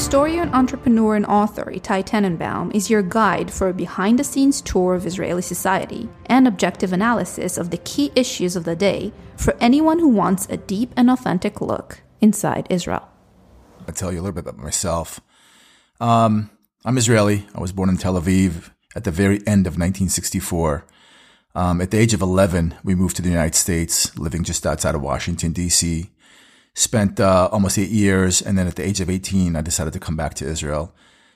Historian, entrepreneur, and author Itai Tenenbaum is your guide for a behind the scenes tour of Israeli society and objective analysis of the key issues of the day for anyone who wants a deep and authentic look inside Israel. I'll tell you a little bit about myself. Um, I'm Israeli. I was born in Tel Aviv at the very end of 1964. Um, at the age of 11, we moved to the United States, living just outside of Washington, D.C. Spent uh, almost eight years, and then at the age of 18, I decided to come back to Israel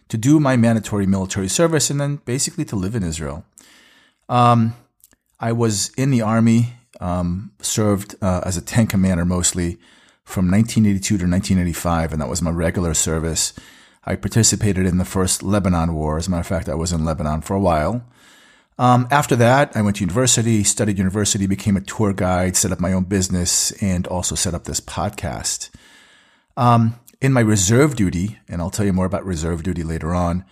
to do my mandatory military service and then basically to live in Israel. Um, I was in the army, um, served uh, as a tank commander mostly from 1982 to 1985, and that was my regular service. I participated in the first Lebanon War. As a matter of fact, I was in Lebanon for a while. Um, after that, I went to university, studied university, became a tour guide, set up my own business, and also set up this podcast. Um, in my reserve duty, and I'll tell you more about reserve duty later on,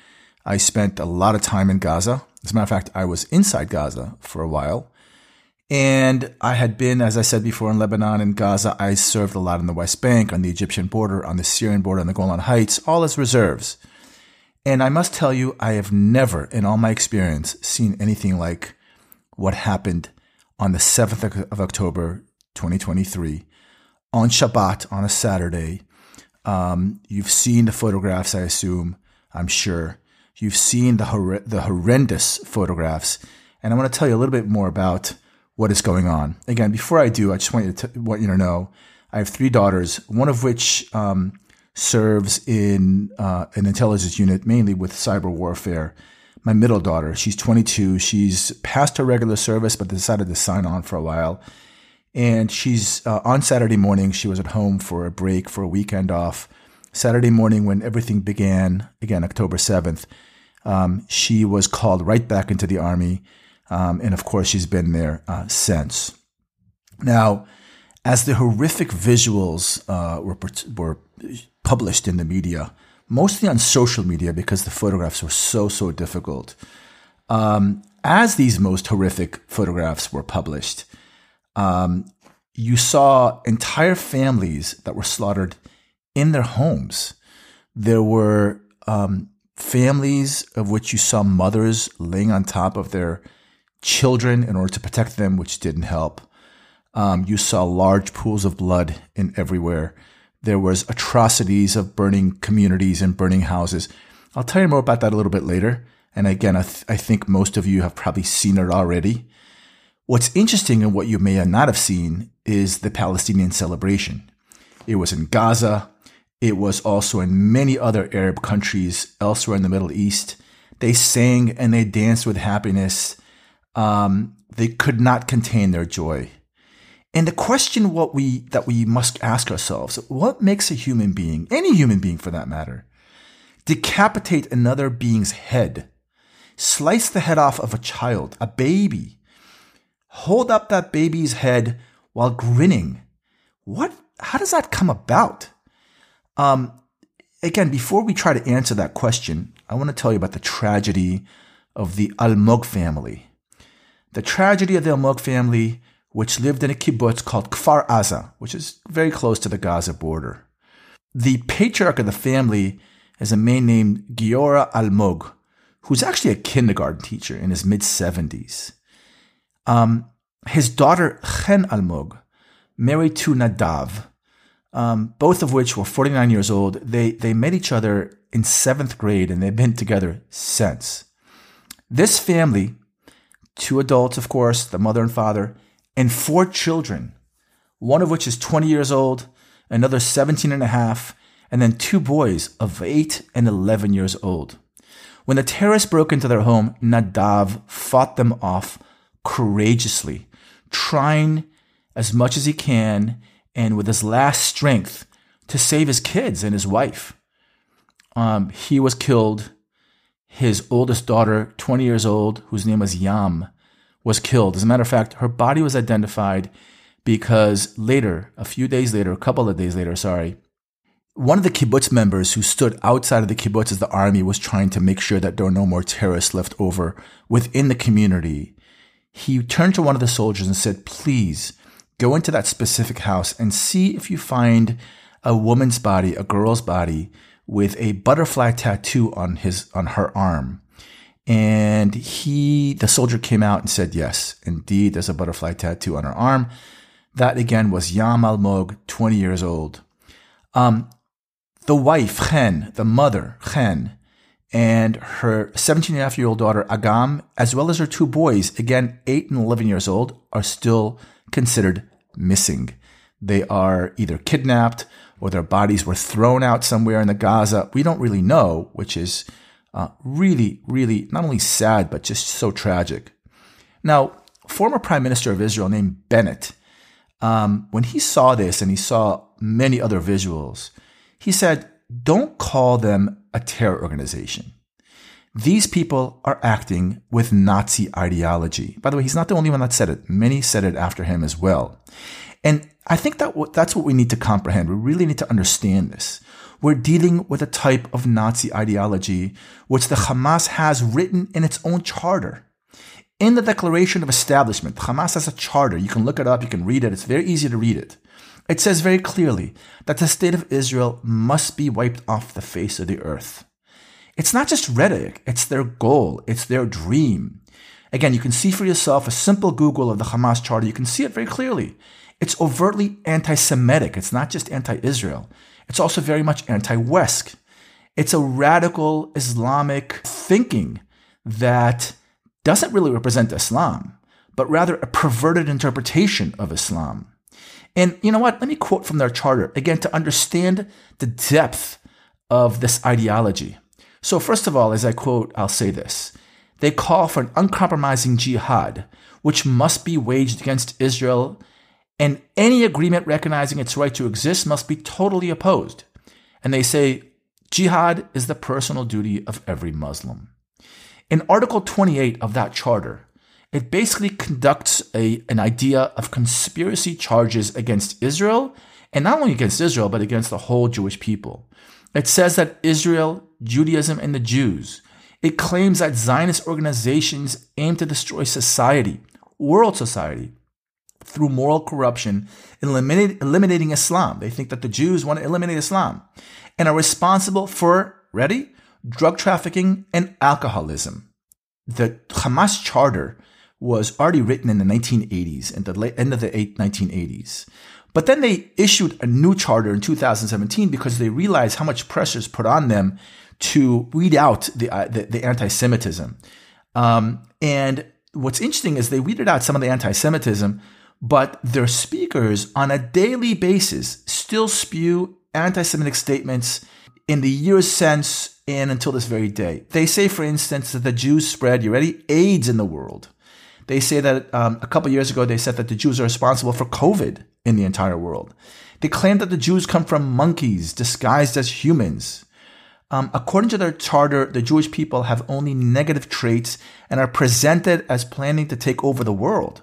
I spent a lot of time in Gaza. As a matter of fact, I was inside Gaza for a while. And I had been, as I said before, in Lebanon and Gaza. I served a lot in the West Bank, on the Egyptian border, on the Syrian border, on the Golan Heights, all as reserves. And I must tell you, I have never, in all my experience, seen anything like what happened on the 7th of October, 2023, on Shabbat, on a Saturday. Um, you've seen the photographs, I assume, I'm sure. You've seen the, hor- the horrendous photographs. And I want to tell you a little bit more about what is going on. Again, before I do, I just want you to, want you to know I have three daughters, one of which um, serves in uh, an intelligence unit, mainly with cyber warfare. My middle daughter, she's 22. She's passed her regular service, but decided to sign on for a while. And she's uh, on Saturday morning. She was at home for a break, for a weekend off. Saturday morning, when everything began, again, October 7th, um, she was called right back into the Army. Um, and of course, she's been there uh, since. Now, as the horrific visuals uh, were, were published in the media, mostly on social media because the photographs were so, so difficult. Um, as these most horrific photographs were published, um, you saw entire families that were slaughtered in their homes. There were um, families of which you saw mothers laying on top of their children in order to protect them, which didn't help. Um, you saw large pools of blood in everywhere. There was atrocities of burning communities and burning houses. I'll tell you more about that a little bit later. And again, I, th- I think most of you have probably seen it already. What's interesting and what you may not have seen is the Palestinian celebration. It was in Gaza. It was also in many other Arab countries elsewhere in the Middle East. They sang and they danced with happiness. Um, they could not contain their joy. And the question what we that we must ask ourselves, what makes a human being, any human being for that matter, decapitate another being's head, slice the head off of a child, a baby, hold up that baby's head while grinning? What how does that come about? Um again, before we try to answer that question, I want to tell you about the tragedy of the Almog family. The tragedy of the Almog family which lived in a kibbutz called Kfar Aza, which is very close to the Gaza border. The patriarch of the family is a man named Giora Almog, who's actually a kindergarten teacher in his mid 70s. Um, his daughter Chen Almog married to Nadav, um, both of which were 49 years old. They, they met each other in seventh grade and they've been together since. This family, two adults, of course, the mother and father, and four children, one of which is 20 years old, another 17 and a half, and then two boys of 8 and 11 years old. When the terrorists broke into their home, Nadav fought them off courageously, trying as much as he can and with his last strength to save his kids and his wife. Um, he was killed. His oldest daughter, 20 years old, whose name was Yam, was killed. As a matter of fact, her body was identified because later, a few days later, a couple of days later, sorry, one of the kibbutz members who stood outside of the kibbutz as the army was trying to make sure that there were no more terrorists left over within the community. He turned to one of the soldiers and said, please go into that specific house and see if you find a woman's body, a girl's body with a butterfly tattoo on his on her arm. And he, the soldier came out and said, yes, indeed, there's a butterfly tattoo on her arm. That again was Yam Almog, 20 years old. Um, the wife, Chen, the mother, Chen, and her 17 and a half year old daughter, Agam, as well as her two boys, again, 8 and 11 years old, are still considered missing. They are either kidnapped or their bodies were thrown out somewhere in the Gaza. We don't really know, which is uh, really, really not only sad, but just so tragic. Now, former Prime Minister of Israel named Bennett, um, when he saw this and he saw many other visuals, he said, don't call them a terror organization. These people are acting with Nazi ideology. By the way, he's not the only one that said it. Many said it after him as well. And I think that that's what we need to comprehend. We really need to understand this. We're dealing with a type of Nazi ideology which the Hamas has written in its own charter. In the Declaration of Establishment, Hamas has a charter. You can look it up, you can read it. It's very easy to read it. It says very clearly that the state of Israel must be wiped off the face of the earth. It's not just rhetoric, it's their goal, it's their dream. Again, you can see for yourself a simple Google of the Hamas charter, you can see it very clearly. It's overtly anti Semitic, it's not just anti Israel, it's also very much anti West. It's a radical Islamic thinking that doesn't really represent Islam, but rather a perverted interpretation of Islam. And you know what? Let me quote from their charter again to understand the depth of this ideology. So, first of all, as I quote, I'll say this. They call for an uncompromising jihad, which must be waged against Israel, and any agreement recognizing its right to exist must be totally opposed. And they say jihad is the personal duty of every Muslim. In Article 28 of that charter, it basically conducts a, an idea of conspiracy charges against Israel, and not only against Israel, but against the whole Jewish people. It says that Israel, Judaism, and the Jews. It claims that Zionist organizations aim to destroy society, world society, through moral corruption eliminating Islam. They think that the Jews want to eliminate Islam and are responsible for, ready, drug trafficking and alcoholism. The Hamas charter was already written in the 1980s, in the late, end of the 1980s. But then they issued a new charter in 2017 because they realized how much pressure is put on them to weed out the, uh, the, the anti-Semitism. Um, and what's interesting is they weeded out some of the anti-Semitism, but their speakers on a daily basis still spew anti-Semitic statements in the years since and until this very day. They say, for instance, that the Jews spread, you ready, AIDS in the world. They say that um, a couple years ago, they said that the Jews are responsible for COVID in the entire world. They claim that the Jews come from monkeys disguised as humans. Um, according to their charter, the Jewish people have only negative traits and are presented as planning to take over the world.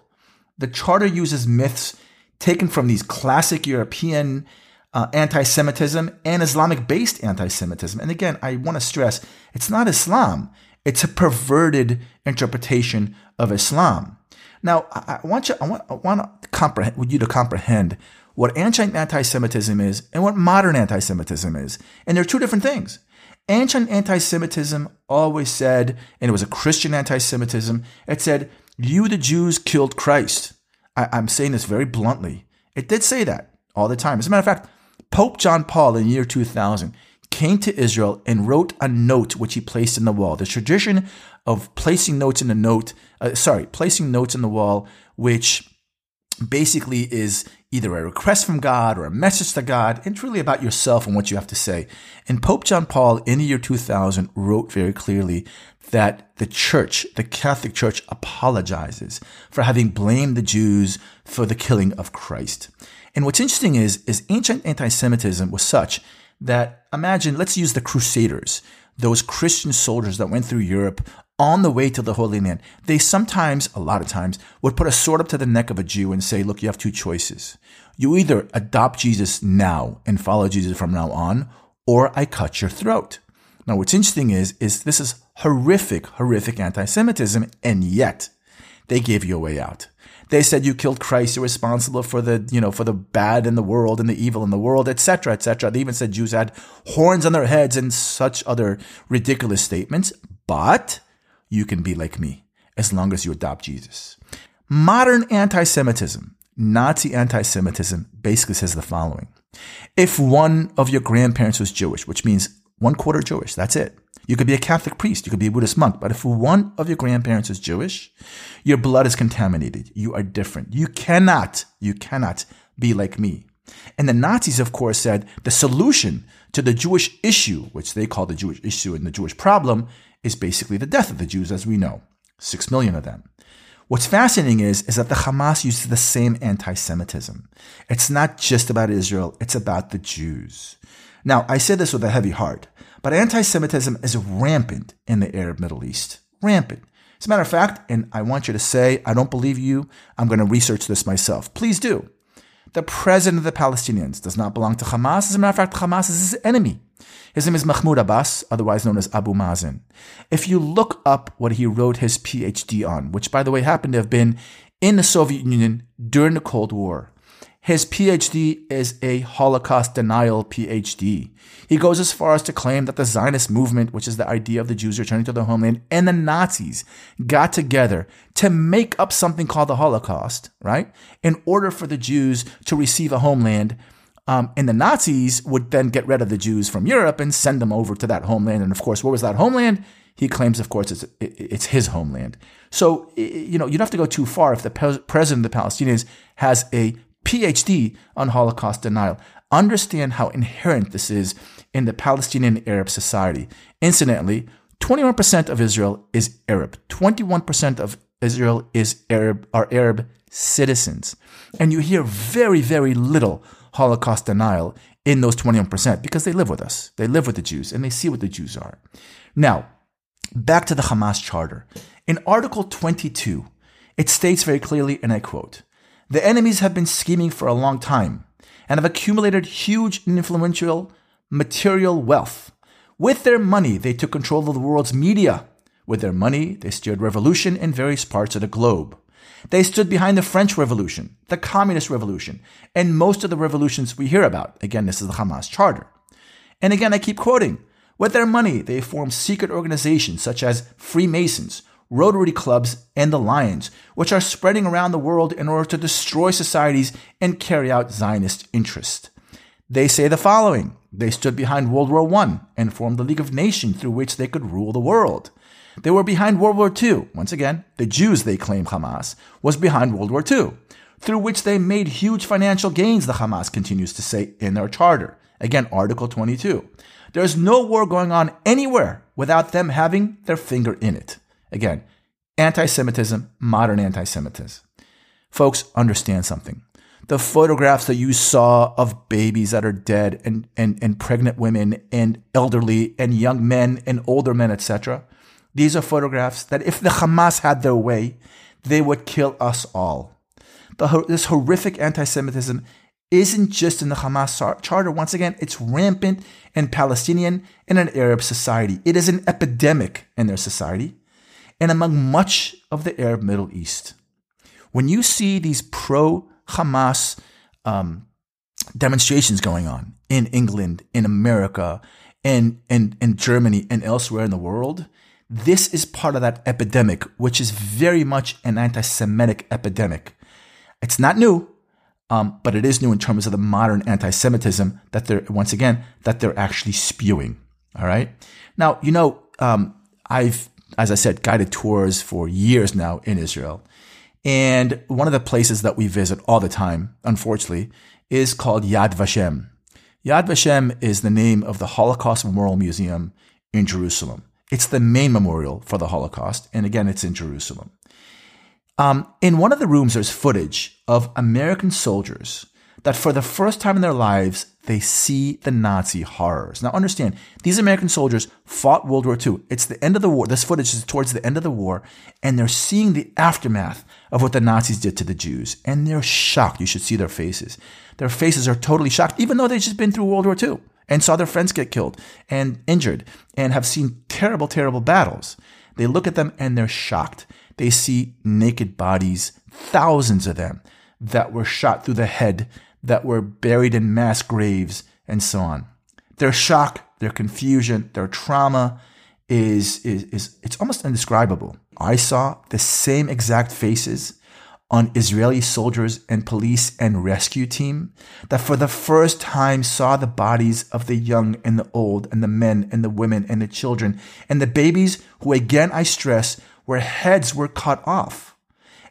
The charter uses myths taken from these classic European uh, anti Semitism and Islamic based anti Semitism. And again, I want to stress it's not Islam, it's a perverted interpretation of Islam. Now, I want you, I want, I want to comprehend, you to comprehend what ancient anti-Semitism is and what modern anti-Semitism is. And they're two different things. Ancient anti-Semitism always said, and it was a Christian anti-Semitism, it said, you, the Jews, killed Christ. I, I'm saying this very bluntly. It did say that all the time. As a matter of fact, Pope John Paul in the year 2000, came to Israel and wrote a note which he placed in the wall. The tradition of placing notes in the note, uh, sorry, placing notes in the wall, which basically is either a request from God or a message to God. It's really about yourself and what you have to say. And Pope John Paul in the year 2000 wrote very clearly that the church, the Catholic Church, apologizes for having blamed the Jews for the killing of Christ. And what's interesting is, is ancient anti-Semitism was such that imagine, let's use the Crusaders, those Christian soldiers that went through Europe on the way to the Holy Land. They sometimes, a lot of times, would put a sword up to the neck of a Jew and say, look, you have two choices. You either adopt Jesus now and follow Jesus from now on, or I cut your throat. Now, what's interesting is, is this is horrific, horrific anti-Semitism, and yet they gave you a way out. They said you killed Christ. You're responsible for the, you know, for the bad in the world and the evil in the world, etc., etc. They even said Jews had horns on their heads and such other ridiculous statements. But you can be like me as long as you adopt Jesus. Modern anti-Semitism, Nazi anti-Semitism basically says the following. If one of your grandparents was Jewish, which means one quarter Jewish, that's it. You could be a Catholic priest, you could be a Buddhist monk, but if one of your grandparents is Jewish, your blood is contaminated. You are different. You cannot, you cannot be like me. And the Nazis, of course, said the solution to the Jewish issue, which they call the Jewish issue and the Jewish problem, is basically the death of the Jews, as we know. Six million of them. What's fascinating is, is that the Hamas uses the same anti-Semitism. It's not just about Israel, it's about the Jews. Now, I say this with a heavy heart, but anti-Semitism is rampant in the Arab Middle East. Rampant. As a matter of fact, and I want you to say, I don't believe you, I'm going to research this myself. Please do. The president of the Palestinians does not belong to Hamas. As a matter of fact, Hamas is his enemy. His name is Mahmoud Abbas, otherwise known as Abu Mazen. If you look up what he wrote his PhD on, which by the way happened to have been in the Soviet Union during the Cold War, his PhD is a Holocaust denial PhD. He goes as far as to claim that the Zionist movement, which is the idea of the Jews returning to their homeland, and the Nazis got together to make up something called the Holocaust, right? In order for the Jews to receive a homeland. Um, and the Nazis would then get rid of the Jews from Europe and send them over to that homeland. And of course, what was that homeland? He claims, of course, it's, it's his homeland. So, you know, you don't have to go too far if the president of the Palestinians has a PhD on Holocaust denial. Understand how inherent this is in the Palestinian Arab society. Incidentally, 21% of Israel is Arab. 21% of Israel is Arab are Arab citizens. And you hear very, very little Holocaust denial in those 21% because they live with us. They live with the Jews and they see what the Jews are. Now, back to the Hamas charter. In Article 22, it states very clearly, and I quote, the enemies have been scheming for a long time and have accumulated huge and influential material wealth. With their money, they took control of the world's media. With their money, they steered revolution in various parts of the globe. They stood behind the French Revolution, the Communist Revolution, and most of the revolutions we hear about. Again, this is the Hamas Charter. And again, I keep quoting. With their money, they formed secret organizations such as Freemasons, Rotary clubs, and the Lions, which are spreading around the world in order to destroy societies and carry out Zionist interests. They say the following They stood behind World War I and formed the League of Nations through which they could rule the world. They were behind World War II. Once again, the Jews, they claim Hamas, was behind World War II, through which they made huge financial gains, the Hamas continues to say in their charter. Again, Article 22. There's no war going on anywhere without them having their finger in it. Again, anti Semitism, modern anti Semitism. Folks, understand something. The photographs that you saw of babies that are dead and, and, and pregnant women and elderly and young men and older men, etc., these are photographs that if the Hamas had their way, they would kill us all. The, this horrific anti Semitism isn't just in the Hamas charter. Once again, it's rampant in Palestinian and in Arab society. It is an epidemic in their society and among much of the Arab Middle East. When you see these pro Hamas um, demonstrations going on in England, in America, and in, in Germany, and elsewhere in the world, this is part of that epidemic, which is very much an anti Semitic epidemic. It's not new, um, but it is new in terms of the modern anti Semitism that they're, once again, that they're actually spewing. All right. Now, you know, um, I've as I said, guided tours for years now in Israel. And one of the places that we visit all the time, unfortunately, is called Yad Vashem. Yad Vashem is the name of the Holocaust Memorial Museum in Jerusalem. It's the main memorial for the Holocaust. And again, it's in Jerusalem. Um, in one of the rooms, there's footage of American soldiers that for the first time in their lives, they see the Nazi horrors. Now understand, these American soldiers fought World War II. It's the end of the war. This footage is towards the end of the war, and they're seeing the aftermath of what the Nazis did to the Jews. And they're shocked. You should see their faces. Their faces are totally shocked, even though they've just been through World War II and saw their friends get killed and injured and have seen terrible, terrible battles. They look at them and they're shocked. they see naked bodies, thousands of them, that were shot through the head, that were buried in mass graves, and so on. Their shock, their confusion, their trauma is, is, is it's almost indescribable. I saw the same exact faces on Israeli soldiers and police and rescue team that for the first time saw the bodies of the young and the old and the men and the women and the children and the babies who again I stress where heads were cut off.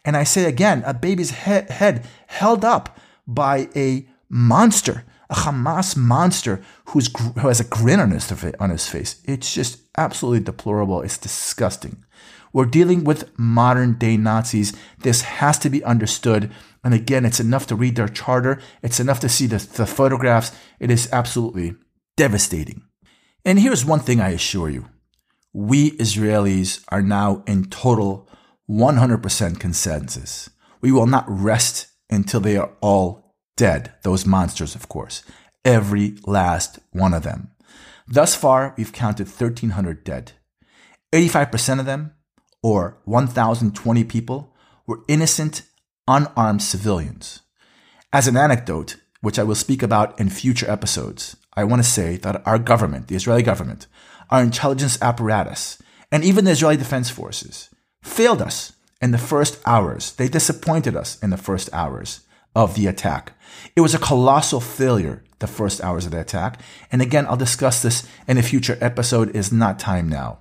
And I say again, a baby's he- head held up by a monster, a Hamas monster who's, who has a grin on his, on his face. It's just absolutely deplorable. It's disgusting. We're dealing with modern day Nazis. This has to be understood. And again, it's enough to read their charter. It's enough to see the, the photographs. It is absolutely devastating. And here's one thing I assure you. We Israelis are now in total 100% consensus. We will not rest until they are all dead. Those monsters, of course. Every last one of them. Thus far, we've counted 1,300 dead. 85% of them or 1,020 people, were innocent, unarmed civilians. As an anecdote, which I will speak about in future episodes, I want to say that our government, the Israeli government, our intelligence apparatus, and even the Israeli Defense Forces failed us in the first hours. They disappointed us in the first hours of the attack. It was a colossal failure, the first hours of the attack. And again, I'll discuss this in a future episode. Is not time now.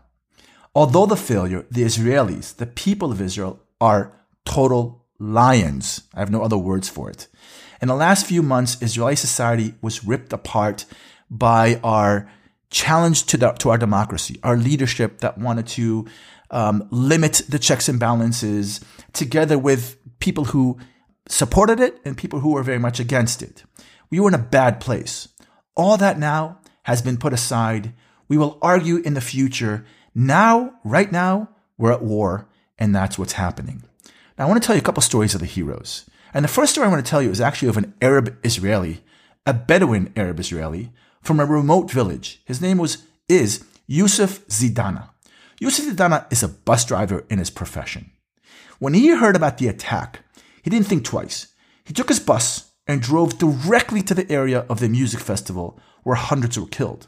Although the failure, the Israelis, the people of Israel, are total lions. I have no other words for it. In the last few months, Israeli society was ripped apart by our challenge to, the, to our democracy, our leadership that wanted to um, limit the checks and balances, together with people who supported it and people who were very much against it. We were in a bad place. All that now has been put aside. We will argue in the future now, right now, we're at war, and that's what's happening. Now, I want to tell you a couple stories of the heroes. And the first story I want to tell you is actually of an Arab Israeli, a Bedouin Arab Israeli from a remote village. His name was is Yusuf Zidana. Yusuf Zidana is a bus driver in his profession. When he heard about the attack, he didn't think twice. He took his bus and drove directly to the area of the music festival where hundreds were killed.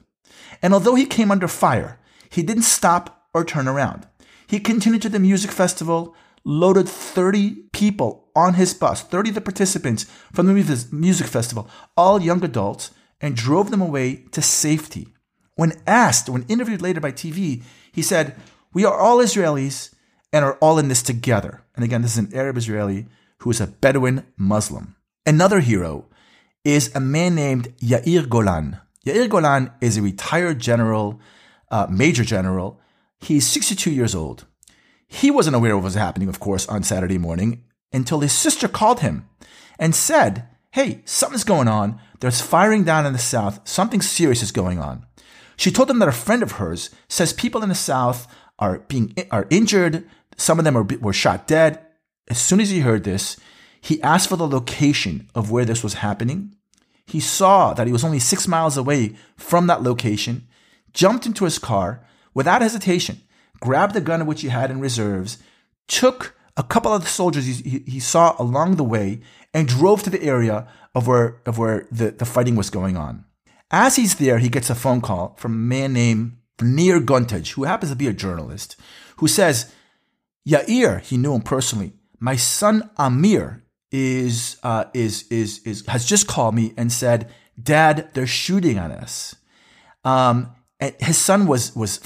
And although he came under fire, he didn't stop or turn around. He continued to the music festival, loaded 30 people on his bus, 30 of the participants from the music festival, all young adults, and drove them away to safety. When asked, when interviewed later by TV, he said, We are all Israelis and are all in this together. And again, this is an Arab Israeli who is a Bedouin Muslim. Another hero is a man named Yair Golan. Yair Golan is a retired general uh, Major General. He's 62 years old. He wasn't aware of what was happening, of course, on Saturday morning until his sister called him and said, Hey, something's going on. There's firing down in the south. Something serious is going on. She told him that a friend of hers says people in the south are being are injured. Some of them are, were shot dead. As soon as he heard this, he asked for the location of where this was happening. He saw that he was only six miles away from that location jumped into his car without hesitation, grabbed the gun which he had in reserves, took a couple of the soldiers he, he, saw along the way, and drove to the area of where, of where the, the fighting was going on. As he's there, he gets a phone call from a man named Nir Gontarz, who happens to be a journalist, who says, Yair, he knew him personally, my son Amir is, uh, is, is, is, has just called me and said, Dad, they're shooting at us. Um, and his son was was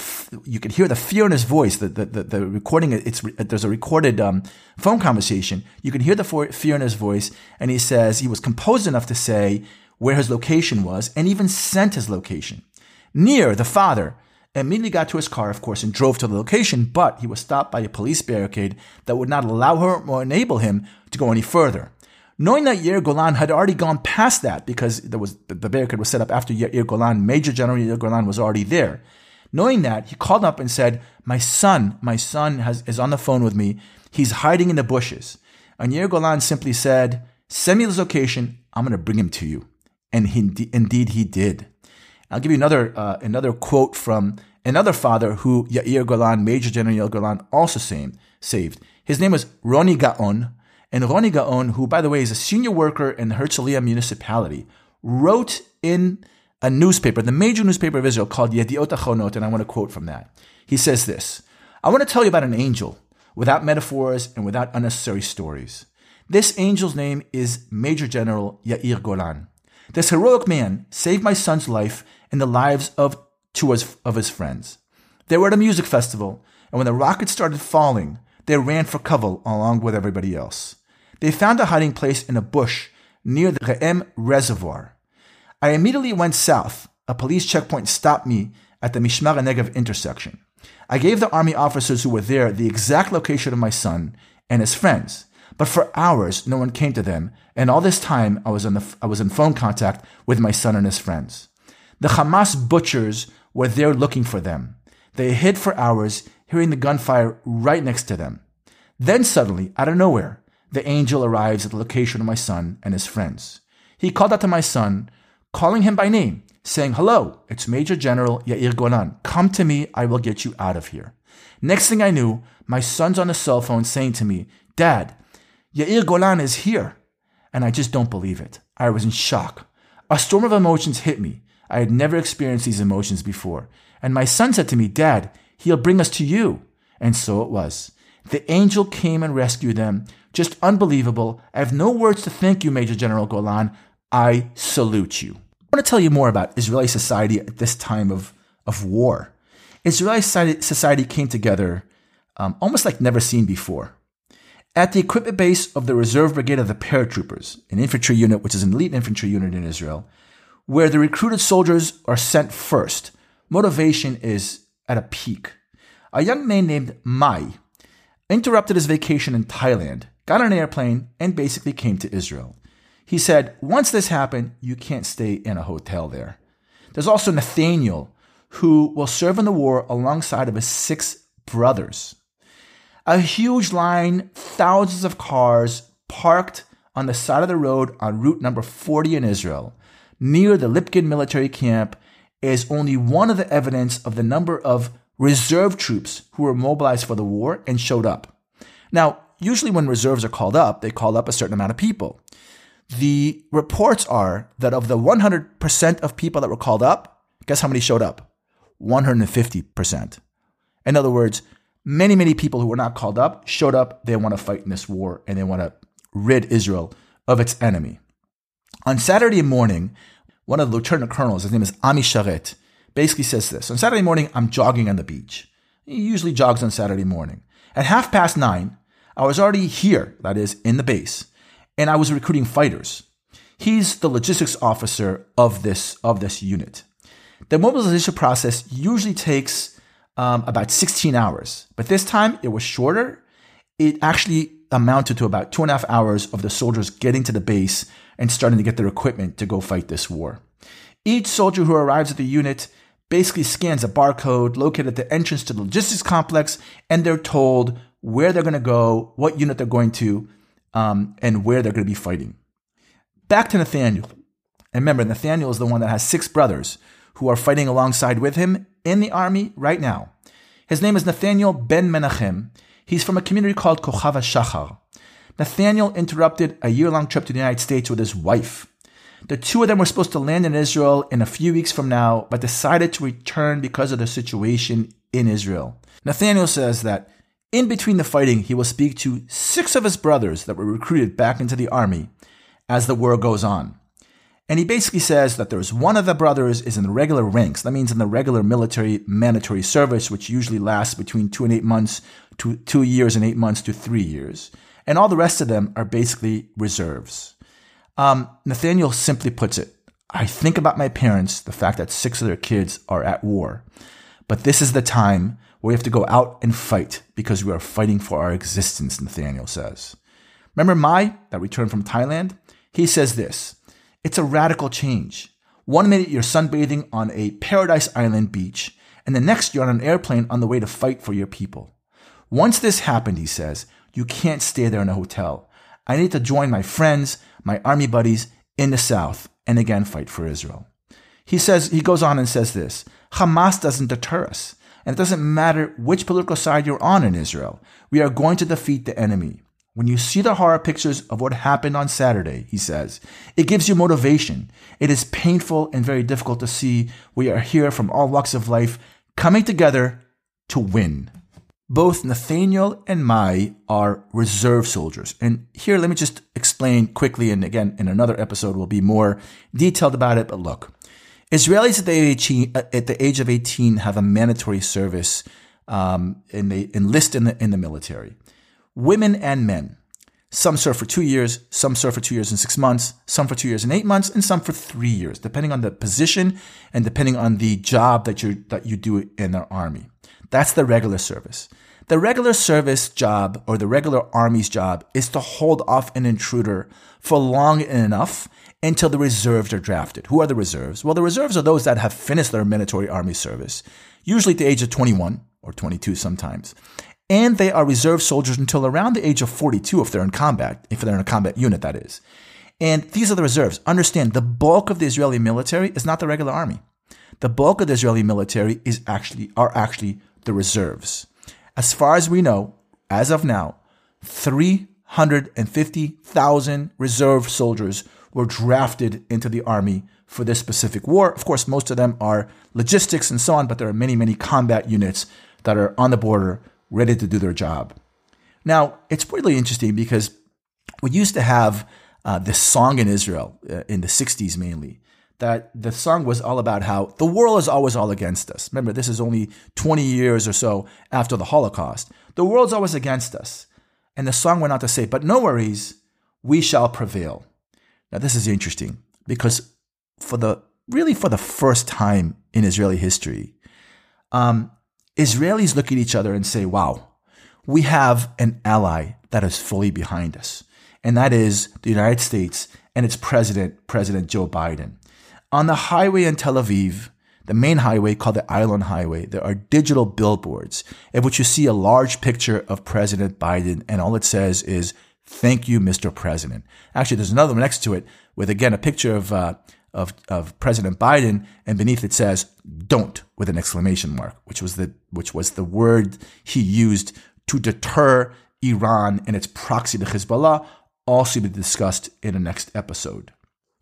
you could hear the fear in his voice the the, the, the recording it's there's a recorded um, phone conversation you can hear the fear in his voice and he says he was composed enough to say where his location was and even sent his location Nir the father immediately got to his car of course and drove to the location but he was stopped by a police barricade that would not allow her or enable him to go any further Knowing that Yair Golan had already gone past that because there was the barricade was set up after Yair Golan, Major General Yair Golan was already there. Knowing that, he called up and said, "My son, my son has, is on the phone with me. He's hiding in the bushes." And Yair Golan simply said, "Send me his location. I'm going to bring him to you." And he, indeed, he did. I'll give you another uh, another quote from another father who Yair Golan, Major General Yair Golan, also saved. His name was Roni Gaon. And Roni Gaon, who, by the way, is a senior worker in the Herzliya municipality, wrote in a newspaper, the major newspaper of Israel called Yediot Achronot, and I want to quote from that. He says this I want to tell you about an angel without metaphors and without unnecessary stories. This angel's name is Major General Yair Golan. This heroic man saved my son's life and the lives of two of his friends. They were at a music festival, and when the rockets started falling, they ran for cover along with everybody else. They found a hiding place in a bush near the Re'em Reservoir. I immediately went south. A police checkpoint stopped me at the Mishmar Negev intersection. I gave the army officers who were there the exact location of my son and his friends. But for hours, no one came to them, and all this time I was, on the, I was in phone contact with my son and his friends. The Hamas butchers were there looking for them. They hid for hours, hearing the gunfire right next to them. Then suddenly, out of nowhere, the angel arrives at the location of my son and his friends. He called out to my son, calling him by name, saying, Hello, it's Major General Yair Golan. Come to me, I will get you out of here. Next thing I knew, my son's on the cell phone saying to me, Dad, Yair Golan is here. And I just don't believe it. I was in shock. A storm of emotions hit me. I had never experienced these emotions before. And my son said to me, Dad, he'll bring us to you. And so it was. The angel came and rescued them. Just unbelievable. I have no words to thank you, Major General Golan. I salute you. I want to tell you more about Israeli society at this time of, of war. Israeli society came together um, almost like never seen before. At the equipment base of the Reserve Brigade of the Paratroopers, an infantry unit which is an elite infantry unit in Israel, where the recruited soldiers are sent first, motivation is at a peak. A young man named Mai interrupted his vacation in Thailand, got on an airplane, and basically came to Israel. He said, Once this happened, you can't stay in a hotel there. There's also Nathaniel, who will serve in the war alongside of his six brothers. A huge line, thousands of cars parked on the side of the road on route number 40 in Israel, near the Lipkin military camp, is only one of the evidence of the number of reserve troops who were mobilized for the war and showed up. Now, usually when reserves are called up, they call up a certain amount of people. The reports are that of the 100% of people that were called up, guess how many showed up? 150%. In other words, many, many people who were not called up showed up. They want to fight in this war and they want to rid Israel of its enemy. On Saturday morning, one of the lieutenant colonels, his name is Ami Sharet, basically says this. On Saturday morning, I'm jogging on the beach. He usually jogs on Saturday morning. At half past nine, I was already here, that is, in the base, and I was recruiting fighters. He's the logistics officer of this, of this unit. The mobilization process usually takes um, about 16 hours. But this time it was shorter. It actually amounted to about two and a half hours of the soldiers getting to the base and starting to get their equipment to go fight this war. Each soldier who arrives at the unit basically scans a barcode located at the entrance to the logistics complex, and they're told where they're going to go, what unit they're going to, um, and where they're going to be fighting. Back to Nathaniel. And remember, Nathaniel is the one that has six brothers who are fighting alongside with him in the army right now. His name is Nathaniel Ben Menachem. He's from a community called Kochav HaShachar. Nathaniel interrupted a year long trip to the United States with his wife. The two of them were supposed to land in Israel in a few weeks from now, but decided to return because of the situation in Israel. Nathaniel says that in between the fighting, he will speak to six of his brothers that were recruited back into the army as the war goes on. And he basically says that there's one of the brothers is in the regular ranks. That means in the regular military mandatory service, which usually lasts between two and eight months to two years and eight months to three years. And all the rest of them are basically reserves. Um, Nathaniel simply puts it, I think about my parents, the fact that six of their kids are at war. But this is the time where we have to go out and fight because we are fighting for our existence, Nathaniel says. Remember Mai that returned from Thailand? He says this. It's a radical change. One minute you're sunbathing on a paradise island beach, and the next you're on an airplane on the way to fight for your people. Once this happened, he says, you can't stay there in a hotel. I need to join my friends, my army buddies in the south, and again fight for Israel. He says, he goes on and says this Hamas doesn't deter us. And it doesn't matter which political side you're on in Israel. We are going to defeat the enemy. When you see the horror pictures of what happened on Saturday, he says, it gives you motivation. It is painful and very difficult to see we are here from all walks of life coming together to win. Both Nathaniel and Mai are reserve soldiers. And here, let me just explain quickly. And again, in another episode, we'll be more detailed about it. But look, Israelis at the age, at the age of 18 have a mandatory service um, and they enlist in the, in the military women and men. Some serve for two years, some serve for two years and six months, some for two years and eight months, and some for three years, depending on the position and depending on the job that you that you do in the army. That's the regular service. The regular service job or the regular army's job is to hold off an intruder for long enough until the reserves are drafted. Who are the reserves? Well, the reserves are those that have finished their mandatory army service, usually at the age of 21 or 22 sometimes and they are reserve soldiers until around the age of 42 if they're in combat, if they're in a combat unit, that is. And these are the reserves. Understand the bulk of the Israeli military is not the regular army. The bulk of the Israeli military is actually are actually the reserves. As far as we know, as of now, 350,000 reserve soldiers were drafted into the army for this specific war. Of course, most of them are logistics and so on, but there are many, many combat units that are on the border ready to do their job. Now, it's really interesting because we used to have uh, this song in Israel uh, in the 60s mainly. That the song was all about how the world is always all against us. Remember, this is only 20 years or so after the Holocaust. The world's always against us. And the song went on to say, but no worries, we shall prevail. Now, this is interesting because for the really for the first time in Israeli history, um, Israelis look at each other and say, wow, we have an ally that is fully behind us. And that is the United States and its president, President Joe Biden. On the highway in Tel Aviv, the main highway called the Ayalon Highway, there are digital billboards in which you see a large picture of President Biden, and all it says is, Thank you, Mr. President. Actually, there's another one next to it with, again, a picture of uh, of, of President Biden, and beneath it says "Don't" with an exclamation mark, which was the which was the word he used to deter Iran and its proxy to Hezbollah. Also, be discussed in the next episode.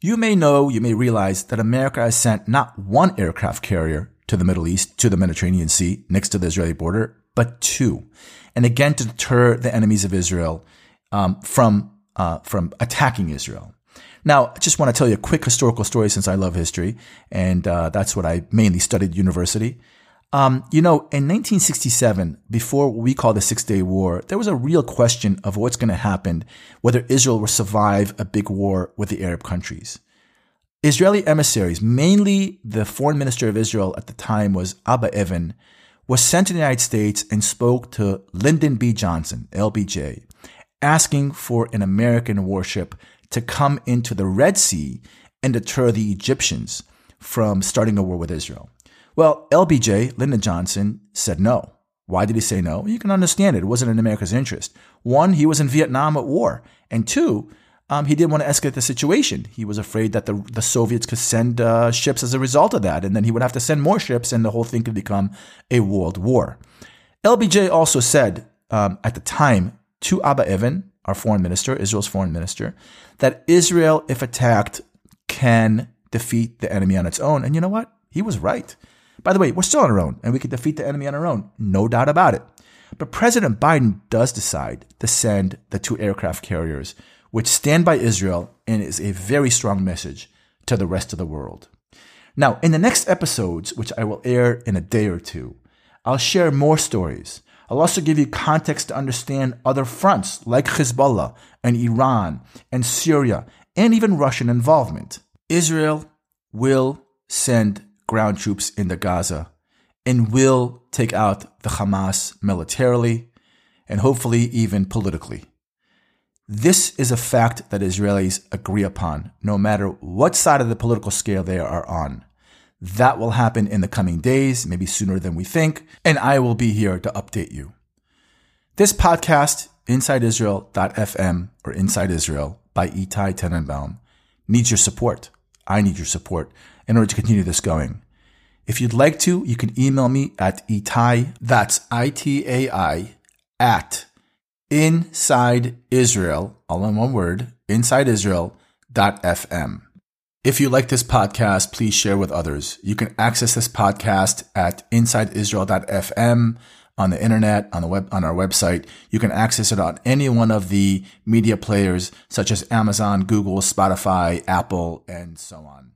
You may know, you may realize that America has sent not one aircraft carrier to the Middle East, to the Mediterranean Sea, next to the Israeli border, but two, and again to deter the enemies of Israel um, from uh, from attacking Israel. Now, I just want to tell you a quick historical story since I love history, and uh, that's what I mainly studied at university. Um, you know, in 1967, before what we call the Six Day War, there was a real question of what's going to happen, whether Israel will survive a big war with the Arab countries. Israeli emissaries, mainly the foreign minister of Israel at the time was Abba Eban, was sent to the United States and spoke to Lyndon B. Johnson, LBJ, asking for an American warship to come into the Red Sea and deter the Egyptians from starting a war with Israel. Well, LBJ, Lyndon Johnson, said no. Why did he say no? You can understand it. It wasn't in America's interest. One, he was in Vietnam at war. And two, um, he didn't want to escalate the situation. He was afraid that the, the Soviets could send uh, ships as a result of that. And then he would have to send more ships and the whole thing could become a world war. LBJ also said um, at the time to Abba Eban, our foreign minister, Israel's foreign minister, that Israel, if attacked, can defeat the enemy on its own. And you know what? He was right. By the way, we're still on our own and we can defeat the enemy on our own. No doubt about it. But President Biden does decide to send the two aircraft carriers, which stand by Israel and is a very strong message to the rest of the world. Now, in the next episodes, which I will air in a day or two, I'll share more stories I'll also give you context to understand other fronts like Hezbollah and Iran and Syria and even Russian involvement. Israel will send ground troops into Gaza and will take out the Hamas militarily and hopefully even politically. This is a fact that Israelis agree upon, no matter what side of the political scale they are on. That will happen in the coming days, maybe sooner than we think, and I will be here to update you. This podcast, InsideIsrael.fm or Inside Israel by Itai Tenenbaum, needs your support. I need your support in order to continue this going. If you'd like to, you can email me at itai, that's I-T-A-I, at inside Israel, all in one word, inside Israel.fm. If you like this podcast, please share with others. You can access this podcast at insideisrael.fm on the internet, on the web, on our website. You can access it on any one of the media players such as Amazon, Google, Spotify, Apple, and so on.